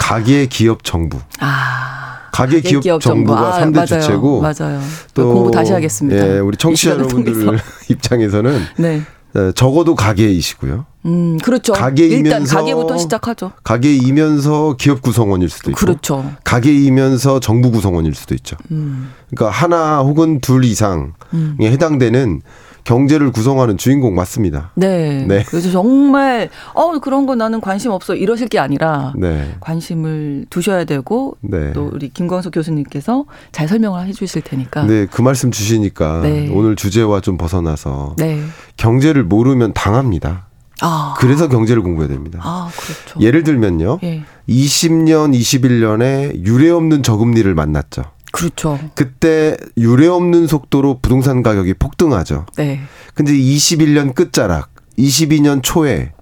가계 기업 정부. 아. 가계 기업, 정부가 아, 3대 맞아요. 주체고 맞아요. 공부 다시 하겠습니다. 예, 우리 이 청취자 여러분들. 입장에서는 네. 어, 적어도 가계이시고요. 음, 그렇죠. 가게이면서- 일단 가게부터 시작하죠. 가계이면서 기업 구성원일 수도 있고 그렇죠. 가계이면서 정부 구성원일 수도 있죠. 음, 그러니까 하나 혹은 둘 이상에 음. 해당되는 경제를 구성하는 주인공 맞습니다. 네. 네. 그래서 정말 어 그런 거 나는 관심 없어 이러실 게 아니라 네. 관심을 두셔야 되고 네. 또 우리 김광석 교수님께서 잘 설명을 해주실 테니까. 네, 그 말씀 주시니까 네. 오늘 주제와 좀 벗어나서 네. 경제를 모르면 당합니다. 아. 그래서 경제를 공부해야 됩니다. 아 그렇죠. 예를 들면요. 예. 20년, 21년에 유례 없는 저금리를 만났죠. 그렇죠. 그때 유례 없는 속도로 부동산 가격이 폭등하죠. 네. 근데 21년 끝자락, 22년 초에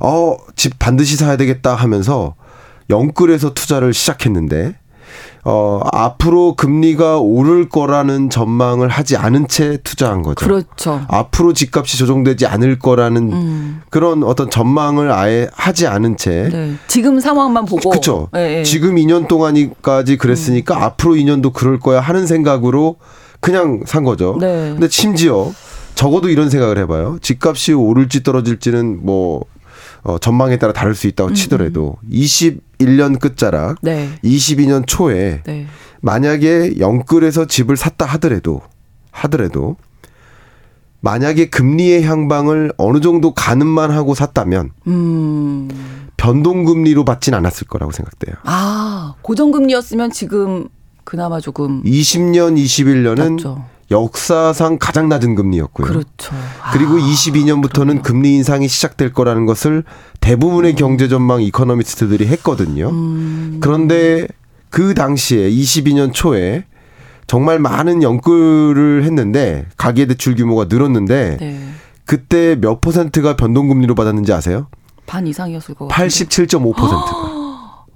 어, 집 반드시 사야 되겠다 하면서 영끌에서 투자를 시작했는데 어, 앞으로 금리가 오를 거라는 전망을 하지 않은 채 투자한 거죠. 그렇죠. 앞으로 집값이 조정되지 않을 거라는 음. 그런 어떤 전망을 아예 하지 않은 채 네. 지금 상황만 보고. 그렇죠. 예, 예. 지금 2년 동안까지 그랬으니까 음. 앞으로 2년도 그럴 거야 하는 생각으로 그냥 산 거죠. 네. 근데 심지어 적어도 이런 생각을 해봐요. 집값이 오를지 떨어질지는 뭐 어, 전망에 따라 다를 수 있다고 치더라도 21년 끝자락, 네. 22년 초에 네. 만약에 영끌에서 집을 샀다 하더라도 하더라도 만약에 금리의 향방을 어느 정도 가늠만 하고 샀다면 음. 변동금리로 받진 않았을 거라고 생각돼요. 아 고정금리였으면 지금 그나마 조금 20년, 21년은 낮죠. 역사상 가장 낮은 금리였고요. 그렇죠. 그리고 아, 22년부터는 금리 인상이 시작될 거라는 것을 대부분의 경제 전망 이코노미스트들이 했거든요. 음. 그런데 그 당시에 22년 초에 정말 많은 연끌을 했는데 가계 대출 규모가 늘었는데 네. 그때 몇 퍼센트가 변동금리로 받았는지 아세요? 반 이상이었을 것 같아요. 87.5%가.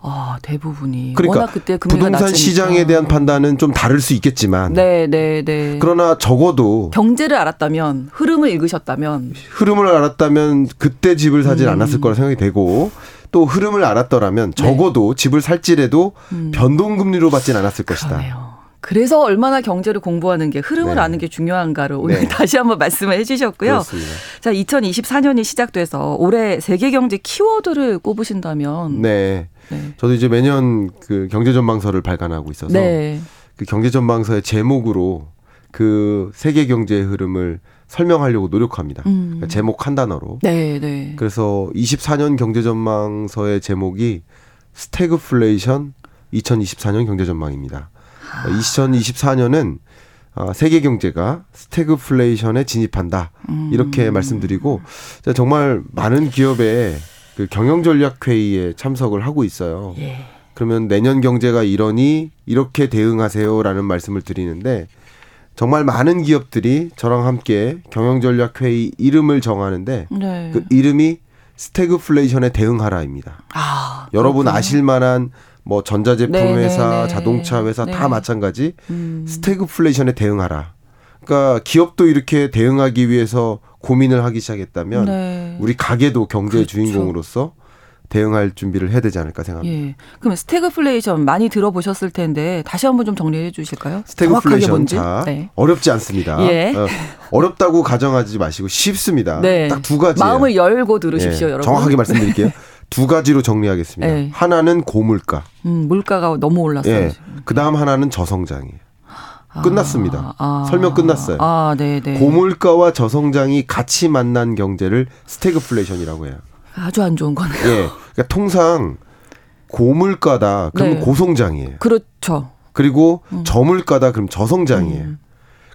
아 대부분이 그러니까 워낙 그때 금리가 부동산 낮으니까. 시장에 대한 판단은 좀 다를 수 있겠지만 네, 네, 네. 그러나 적어도 경제를 알았다면 흐름을 읽으셨다면 흐름을 알았다면 그때 집을 사진 음. 않았을 거라 생각이 되고 또 흐름을 알았더라면 네. 적어도 집을 살지라도 음. 변동금리로 받진 않았을 것이다. 그러네요. 그래서 얼마나 경제를 공부하는 게 흐름을 네. 아는 게 중요한가를 오늘 네. 다시 한번 말씀을 해주셨고요. 그렇습니다. 자, 2024년이 시작돼서 올해 세계 경제 키워드를 꼽으신다면 네. 네. 저도 이제 매년 그 경제 전망서를 발간하고 있어서 네. 그 경제 전망서의 제목으로 그 세계 경제의 흐름을 설명하려고 노력합니다. 음. 그러니까 제목 한 단어로. 네, 네. 그래서 24년 경제 전망서의 제목이 스태그플레이션 2024년 경제 전망입니다. 아. 2024년은 어, 세계 경제가 스태그플레이션에 진입한다. 음. 이렇게 말씀드리고 정말 많은 기업의 그 경영 전략 회의에 참석을 하고 있어요. 예. 그러면 내년 경제가 이러니 이렇게 대응하세요라는 말씀을 드리는데 정말 많은 기업들이 저랑 함께 경영 전략 회의 이름을 정하는데 네. 그 이름이 스태그플레이션에 대응하라입니다. 아, 여러분. 아실 만한 뭐 전자제품 네, 네, 회사, 네. 자동차 회사 다 네. 마찬가지 음. 스태그플레이션에 대응하라. 그러니까 기업도 이렇게 대응하기 위해서 고민을 하기 시작했다면 네. 우리 가계도 경제의 그렇죠. 주인공으로서 대응할 준비를 해야 되지 않을까 생각합니다. 예. 그럼 스태그플레이션 많이 들어보셨을 텐데 다시 한번 좀 정리해 주실까요? 스태그플레이션. 자 네. 어렵지 않습니다. 예. 어렵다고 가정하지 마시고 쉽습니다. 네. 딱 두 가지. 마음을 열고 들으십시오, 예, 여러분. 정확하게 말씀드릴게요. 두 가지로 정리하겠습니다. 네. 하나는 고물가. 음, 물가가 너무 올랐어요. 예. 지금. 그 다음 하나는 저성장이에요. 아, 끝났습니다. 아. 설명 끝났어요. 아, 네, 네. 고물가와 저성장이 같이 만난 경제를 스태그플레이션이라고 해요. 아주 안 좋은 거네요. 예. 그러니까 통상 고물가다 그러면 네. 고성장이에요. 그렇죠. 그리고 저물가다 그럼 저성장이에요. 음.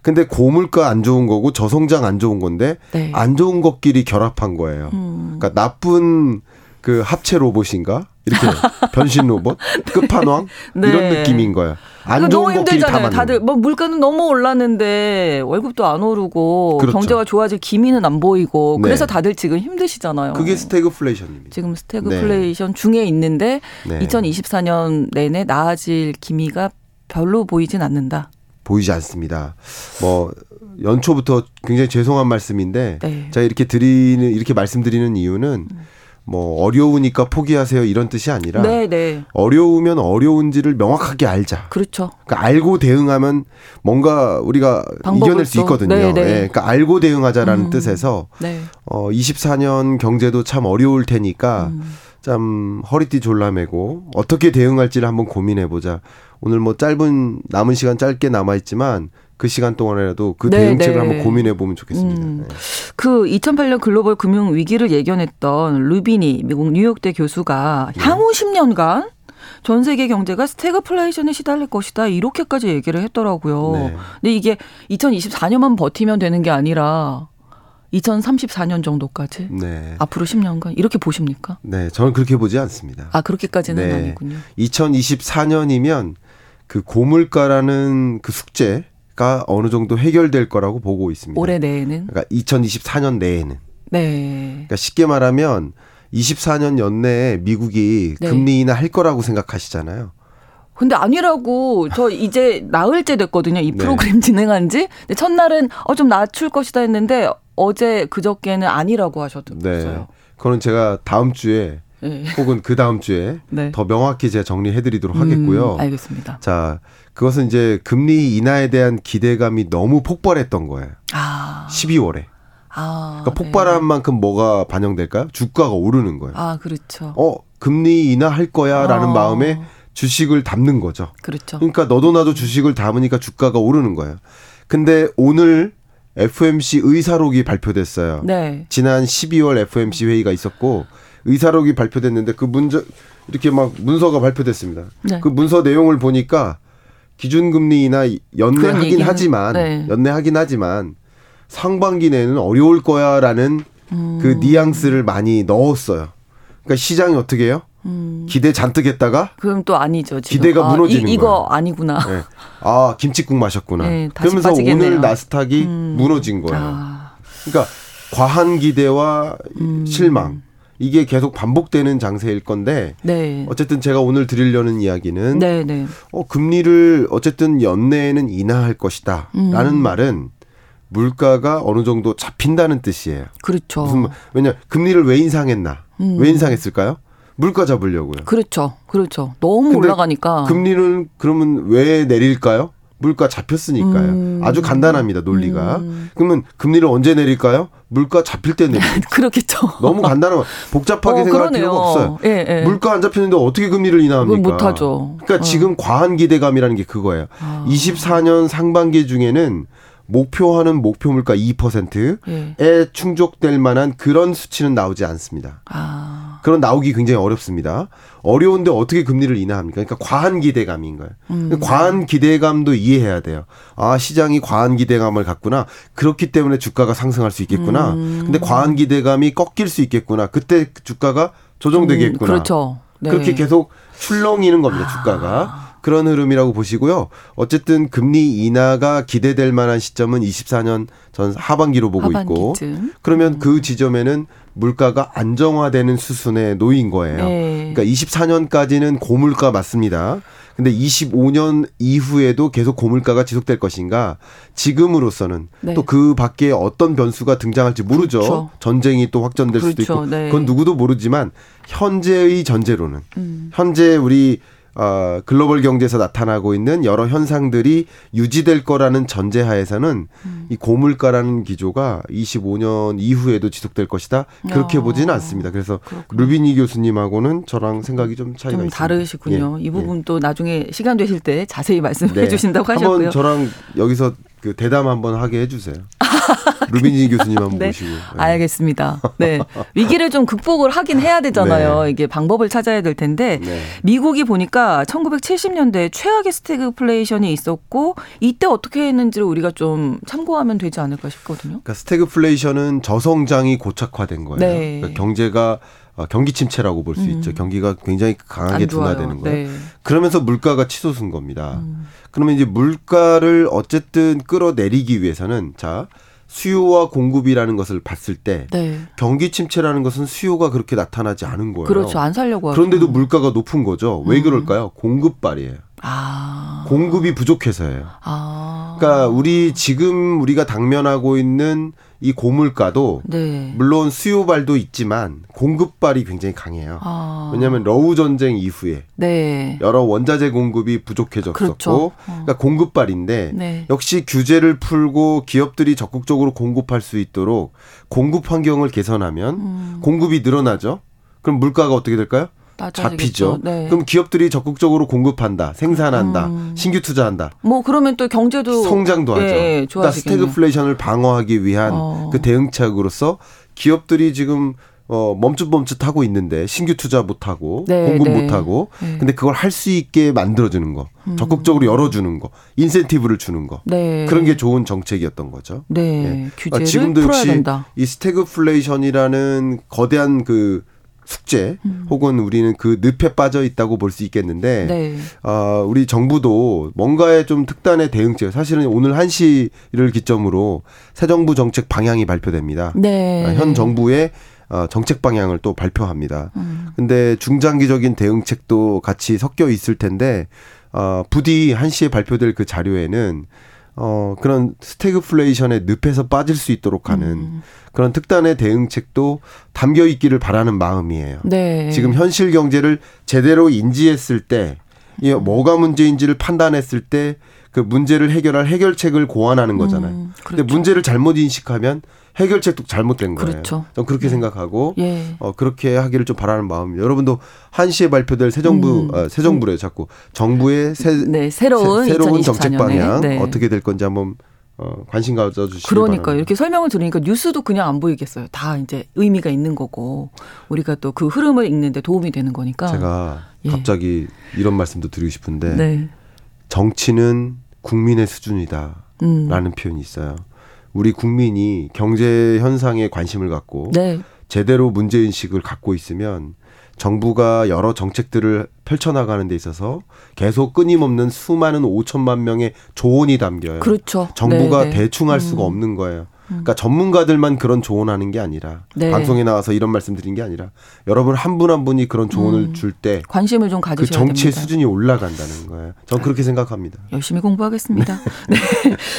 근데 고물가 안 좋은 거고 저성장 안 좋은 건데 네. 안 좋은 것끼리 결합한 거예요. 음. 그러니까 나쁜 그 합체 로봇인가 이렇게 변신 로봇 끝판왕 네. 이런 느낌인 거야. 안 좋은 너무 힘들잖아요. 다들. 뭐 물가는 너무 올랐는데 월급도 안 오르고 그렇죠. 경제가 좋아질 기미는 안 보이고 네. 그래서 다들 지금 힘드시잖아요. 그게 스태그플레이션입니다. 지금 스태그플레이션 중에 있는데 네. 2024년 내내 나아질 기미가 별로 보이진 않는다. 보이지 않습니다. 뭐 연초부터 굉장히 죄송한 말씀인데 네. 제가 이렇게 드리는 이렇게 말씀드리는 이유는 뭐 어려우니까 포기하세요 이런 뜻이 아니라 네, 네. 어려우면 어려운지를 명확하게 알자. 그렇죠. 그러니까 알고 대응하면 뭔가 우리가 이겨낼 수 또. 있거든요. 네, 네. 예, 그러니까 알고 대응하자라는 음. 뜻에서 네. 어 24년 경제도 참 어려울 테니까 음. 참 허리띠 졸라매고 어떻게 대응할지를 한번 고민해 보자. 오늘 뭐 짧은 남은 시간 짧게 남아 있지만 그 시간 동안에라도 그 네, 대응책을 네. 한번 고민해 보면 좋겠습니다. 음. 네. 그 2008년 글로벌 금융 위기를 예견했던 루비니 미국 뉴욕대 교수가 네. 향후 10년간 전 세계 경제가 스태그플레이션에 시달릴 것이다 이렇게까지 얘기를 했더라고요. 네. 근데 이게 2024년만 버티면 되는 게 아니라 2034년 정도까지 네. 앞으로 10년간 이렇게 보십니까? 네, 저는 그렇게 보지 않습니다. 아 그렇게까지는 네. 아니군요. 2024년이면 그 고물가라는 그 숙제 가 어느 정도 해결될 거라고 보고 있습니다. 올해 내에는 그러니까 2024년 내에는. 네. 그러니까 쉽게 말하면 24년 연내에 미국이 네. 금리 인하 할 거라고 생각하시잖아요. 근데 아니라고 저 이제 나흘째 됐거든요. 이 네. 프로그램 진행한 지. 근데 첫날은 어 좀 낮출 것이다 했는데 어제 그저께는 아니라고 하셨어요. 네. 그거는 제가 다음 주에 네. 혹은 그 다음 주에 네. 더 명확히 제가 정리해 드리도록 하겠고요. 음, 알겠습니다. 자, 그것은 이제 금리 인하에 대한 기대감이 너무 폭발했던 거예요. 아. 12월에. 아. 그러니까 폭발한 만큼 뭐가 반영될까요? 주가가 오르는 거예요. 아, 그렇죠. 어, 금리 인하할 거야라는 어. 마음에 주식을 담는 거죠. 그렇죠. 그러니까 너도 나도 주식을 담으니까 주가가 오르는 거예요. 근데 오늘 FMC 의사록이 발표됐어요. 네. 지난 12월 FMC 회의가 있었고 의사록이 발표됐는데 그 문저 이렇게 막 문서가 발표됐습니다. 네. 그 문서 내용을 보니까 기준금리 인하 그런 연내하긴 얘기는- 하지만 네. 연내하긴 하지만 상반기 내는 어려울 거야라는 음. 그 뉘앙스를 많이 넣었어요. 그러니까 시장이 어떻게 해요? 음. 기대 잔뜩 했다가 그럼 또 아니죠. 지금. 기대가 아, 무너지는 이, 이거 거예요. 아니구나. 네. 아 김치국 마셨구나. 네, 다시 그러면서 빠지겠네요. 오늘 나스닥이 음. 무너진 거예요. 아. 그러니까 과한 기대와 음. 실망 이게 계속 반복되는 장세일 건데 네. 어쨌든 제가 오늘 드리려는 이야기는 네, 네. 어, 금리를 어쨌든 연내에는 인하할 것이다라는 음. 말은 물가가 어느 정도 잡힌다는 뜻이에요. 그렇죠. 무슨 말- 왜냐 금리를 왜 인상했나? 음. 왜 인상했을까요? 물가 잡으려고요. 그렇죠. 그렇죠. 너무 올라가니까. 금리는 그러면 왜 내릴까요? 물가 잡혔으니까요. 음. 아주 간단합니다, 논리가. 음. 그러면 금리를 언제 내릴까요? 물가 잡힐 때 내립니다. 그렇죠. 너무 간단한 거. 복잡하게 어, 생각할 그러네요. 필요가 없어요. 예, 예. 물가 안 잡히는데 어떻게 금리를 인하합니까? 못하죠. 그러니까 어. 지금 과한 기대감이라는 게 그거예요. 아. 24년 상반기 중에는 목표하는 목표 물가 2%에 예. 충족될 만한 그런 수치는 나오지 않습니다. 아. 그런 나오기 굉장히 어렵습니다. 어려운데 어떻게 금리를 인하합니까? 그러니까 과한 기대감인 거예요. 음. 과한 기대감도 이해해야 돼요. 아, 시장이 과한 기대감을 갖구나. 그렇기 때문에 주가가 상승할 수 있겠구나. 음. 근데 과한 기대감이 꺾일 수 있겠구나. 그때 주가가 조정되겠구나. 음, 그렇죠. 네. 그렇게 계속 출렁이는 겁니다, 주가가. 그런 흐름이라고 보시고요. 어쨌든 금리 인하가 기대될 만한 시점은 24년 전 하반기로 보고 있고 하반기쯤. 그러면 그 지점에는 물가가 안정화되는 수순에 놓인 거예요. 네. 그러니까 24년까지는 고물가 맞습니다. 근데 25년 이후에도 계속 고물가가 지속될 것인가? 지금으로서는 네. 또그 밖에 어떤 변수가 등장할지 모르죠. 그렇죠. 전쟁이 또 확전될 수도 그렇죠. 있고 네. 그건 누구도 모르지만 현재의 전제로는 음. 현재 우리 어, 글로벌 경제에서 나타나고 있는 여러 현상들이 유지될 거라는 전제하에서는 음. 이 고물가라는 기조가 25년 이후에도 지속될 것이다. 그렇게 아, 보지는 않습니다. 그래서 그렇군요. 루비니 교수님하고는 저랑 생각이 좀 차이가 좀 있습니다. 다르시군요. 예, 이 예. 부분 또 나중에 시간 되실 때 자세히 말씀해 네. 주신다고 하셨고요. 한번 저랑 여기서 그 대담 한번 하게 해주세요. 루비니 교수님 한번 네. 모시고. 네. 알겠습니다. 네. 위기를 좀 극복을 하긴 해야 되잖아요. 네. 이게 방법을 찾아야 될 텐데 네. 미국이 보니까 1970년대 최악의 스태그플레이션이 있었고 이때 어떻게 했는지를 우리가 좀 참고하면 되지 않을까 싶거든요. 그러니까 스태그플레이션은 저성장이 고착화된 거예요. 네. 그러니까 경제가 어, 경기 침체라고 볼수 음. 있죠. 경기가 굉장히 강하게. 둔화되는 거예요. 네. 그러면서 물가가 치솟은 겁니다. 음. 그러면 이제 물가를 어쨌든 끌어내리기 위해서는 자 수요와 공급이라는 것을 봤을 때 네. 경기 침체라는 것은 수요가 그렇게 나타나지 않은 거예요. 그렇죠. 안 살려고 하죠. 그런데도 물가가 높은 거죠. 왜 음. 그럴까요? 공급발이에요. 아. 공급이 부족해서예요. 아. 그러니까 우리 지금 우리가 당면하고 있는 이 고물가도 네. 물론 수요발도 있지만 공급발이 굉장히 강해요. 아. 왜냐하면 러우 전쟁 이후에 네. 여러 원자재 공급이 부족해졌었고 그렇죠. 어. 그러니까 공급발인데 네. 역시 규제를 풀고 기업들이 적극적으로 공급할 수 있도록 공급 환경을 개선하면 음. 공급이 늘어나죠. 그럼 물가가 어떻게 될까요? 잡히죠. 네. 그럼 기업들이 적극적으로 공급한다, 생산한다, 음. 신규 투자한다. 뭐 그러면 또 경제도 성장도 하죠. 예, 그러니까. 스태그플레이션을 방어하기 위한 어. 그 대응책으로서 기업들이 지금 어 멈칫멈칫 하고 있는데 신규 투자 못 하고 네, 공급 네. 못 하고 네. 근데 그걸 할 수 있게 만들어 주는 거. 적극적으로 열어 주는 거. 인센티브를 주는 거. 네. 그런 게 좋은 정책이었던 거죠. 네. 예. 규제를 아, 지금도 역시 된다. 이 스태그플레이션이라는 거대한 그 숙제 혹은 우리는 그 늪에 빠져 있다고 볼 수 있겠는데 음. 네. 아, 우리 정부도 뭔가의 좀 특단의 대응책, 사실은 오늘 1시를 기점으로 새 정부 정책 방향이 발표됩니다. 네. 아, 현 정부의 어, 정책 방향을 또 발표합니다. 음. 근데 중장기적인 대응책도 같이 섞여 있을 텐데, 어, 부디 1시에 발표될 그 자료에는 어, 그런 스태그플레이션의 늪에서 빠질 수 있도록 하는 음. 그런 특단의 대응책도 담겨 있기를 바라는 마음이에요. 네. 지금 현실 경제를 제대로 인지했을 때, 이 뭐가 문제인지를 판단했을 때, 그 문제를 해결할 해결책을 고안하는 거잖아요. 음, 근데 그렇죠. 문제를 잘못 인식하면 해결책도 잘못된 거예요. 그렇죠. 전 그렇게 생각하고, 예. 어, 그렇게 하기를 좀 바라는 마음입니다. 여러분도 한시에 발표될 새 정부, 음. 어, 새 정부래 자꾸 정부의 새, 네, 새로운 새, 로운 2024 정책. 방향 네. 어떻게 될 건지 한번 어, 관심 가져주시기 그러니까 바랍니다. 이렇게 설명을 들으니까 뉴스도 그냥 안 보이겠어요. 다 이제 의미가 있는 거고 우리가 또 그 흐름을 읽는데 도움이 되는 거니까. 제가 예. 갑자기 이런 말씀도 드리고 싶은데 네. 정치는 국민의 수준이다. 음. 라는 표현이 있어요. 우리 국민이 경제 현상에 관심을 갖고 네. 제대로 문제 인식을 갖고 있으면 정부가 여러 정책들을 펼쳐나가는 데 있어서 계속 끊임없는 수많은 5천만 명의 조언이 담겨요. 그렇죠. 정부가 네, 네. 대충 할 수가 음. 없는 거예요. 그러니까 전문가들만 그런 조언하는 게 아니라 네. 방송에 나와서 이런 말씀 드린 게 아니라 여러분 한 분 한 분이 그런 조언을 음. 줄때그 관심을 좀 가지셔야 정치의 됩니다. 수준이 올라간다는 거예요. 전 그렇게 생각합니다. 열심히 공부하겠습니다. 네.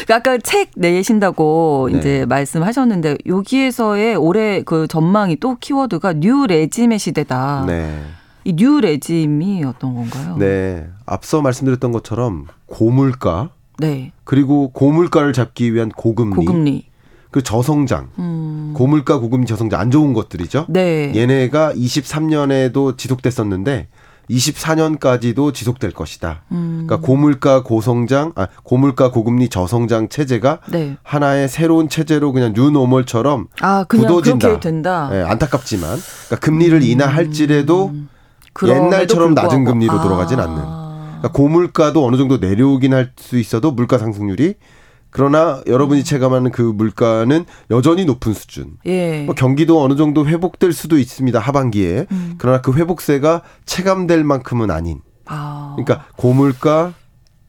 그러니까 아까 책 내신다고 네. 이제 말씀하셨는데 여기에서의 올해 그 전망이 또 키워드가 new regime의 시대다. 네. 이 new regime이 어떤 건가요? 네. 앞서 말씀드렸던 것처럼 고물가 네. 그리고 고물가를 잡기 위한 고금리, 고금리. 그 저성장, 음. 고물가, 고금리, 저성장 안 좋은 것들이죠. 네. 얘네가 23년에도 지속됐었는데 24년까지도 지속될 것이다. 음. 그러니까 고물가, 고성장, 아 고물가, 고금리, 저성장 체제가 네. 하나의 새로운 체제로 그냥 뉴노멀처럼 아, 그냥 굳어진다. 그렇게 된다. 예, 안타깝지만 그러니까 금리를 인하할지라도 음. 그럼에도 옛날처럼 낮은 불구하고. 금리로 아. 돌아가진 않는. 그러니까 고물가도 어느 정도 내려오긴 할 수 있어도 물가 상승률이 그러나 여러분이 체감하는 그 물가는 여전히 높은 수준. 예. 뭐 경기도 어느 정도 회복될 수도 있습니다 하반기에. 음. 그러나 그 회복세가 체감될 만큼은 아닌. 아. 그러니까 고물가,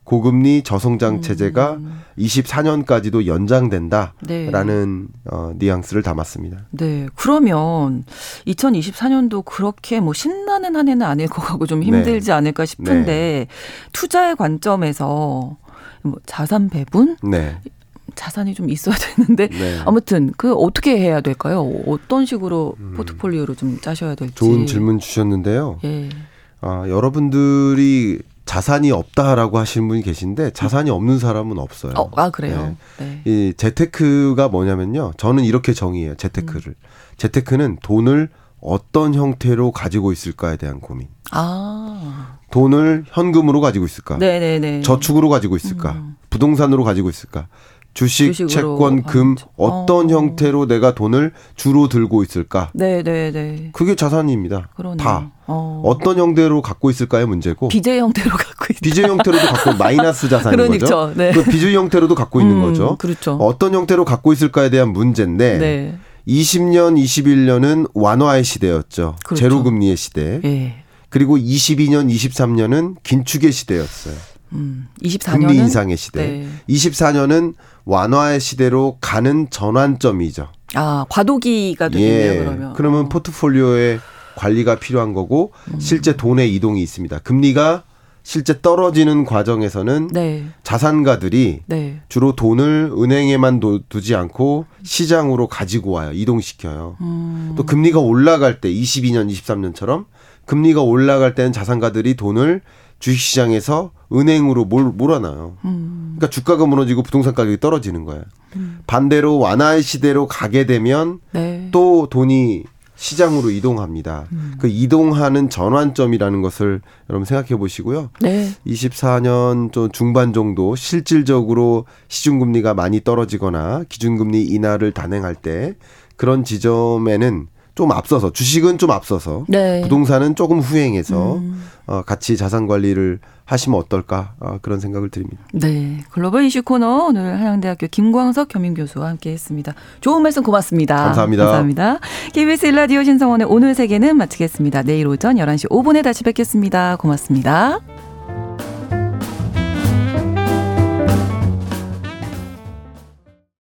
고금리 저성장 체제가 음. 24년까지도 연장된다라는 네. 어, 뉘앙스를 담았습니다. 네. 그러면 2024년도 그렇게 뭐 신나는 한 해는 아닐 것 같고 좀 힘들지 않을까 싶은데 투자의 관점에서 뭐 자산 배분? 네. 자산이 좀 있어야 되는데 네. 아무튼 그 어떻게 해야 될까요? 어떤 식으로 포트폴리오를 좀 짜셔야 될지. 음. 좋은 질문 주셨는데요. 예. 아, 여러분들이 자산이 없다라고 하시는 분이 계신데 자산이 없는 사람은 없어요. 어, 아 그래요. 네. 네. 이 재테크가 뭐냐면요. 저는 이렇게 정의해요. 재테크를. 재테크는 돈을 어떤 형태로 가지고 있을까에 대한 고민. 아. 돈을 현금으로 가지고 있을까? 네네네. 저축으로 가지고 있을까? 음. 부동산으로 가지고 있을까? 주식, 채권, 금 어떤 어. 형태로 내가 돈을 주로 들고 있을까? 네 네 네. 그게 자산입니다. 그러네. 다 어. 어떤 형태로 갖고 있을까의 문제고 비제 형태로 갖고 있다. 비제 형태로도 갖고 마이너스 자산인 그러니까, 거죠. 네. 그 비제 형태로도 갖고 있는 음, 거죠. 그렇죠. 어떤 형태로 갖고 있을까에 대한 문제인데 네. 20년, 21년은 완화의 시대였죠. 그렇죠. 제로금리의 시대. 예. 그리고 22년, 23년은 긴축의 시대였어요. 음. 24년은 금리 인상의 시대. 네. 24년은 완화의 시대로 가는 전환점이죠. 아, 과도기가 되겠네요, 그러면. 그러면 어. 음. 포트폴리오의 관리가 필요한 거고 실제 돈의 이동이 있습니다. 금리가 실제 떨어지는 과정에서는 네. 자산가들이 네. 주로 돈을 은행에만 도- 두지 않고 시장으로 가지고 와요. 이동시켜요. 음. 또 금리가 올라갈 때 22년, 23년처럼 금리가 올라갈 때는 자산가들이 돈을 주식시장에서 은행으로 몰, 몰아놔요. 음. 그러니까 주가가 무너지고 부동산 가격이 떨어지는 거예요. 반대로 완화의 시대로 가게 되면 네. 또 돈이 시장으로 이동합니다. 그 이동하는 전환점이라는 것을 여러분 생각해 보시고요. 네. 24년 좀 중반 정도 실질적으로 시중금리가 많이 떨어지거나 기준금리 인하를 단행할 때 그런 지점에는 좀 앞서서 주식은 좀 앞서서 네. 부동산은 조금 후행해서 음. 어, 같이 자산 관리를 하시면 어떨까 어, 그런 생각을 드립니다. 네. 글로벌 이슈 코너 오늘 한양대학교 김광석 겸임 교수와 함께 했습니다. 좋은 말씀 고맙습니다. 감사합니다. 감사합니다. KBS 일라디오 신성원의 오늘 세계는 마치겠습니다. 내일 오전 11시 5분에 다시 뵙겠습니다. 고맙습니다.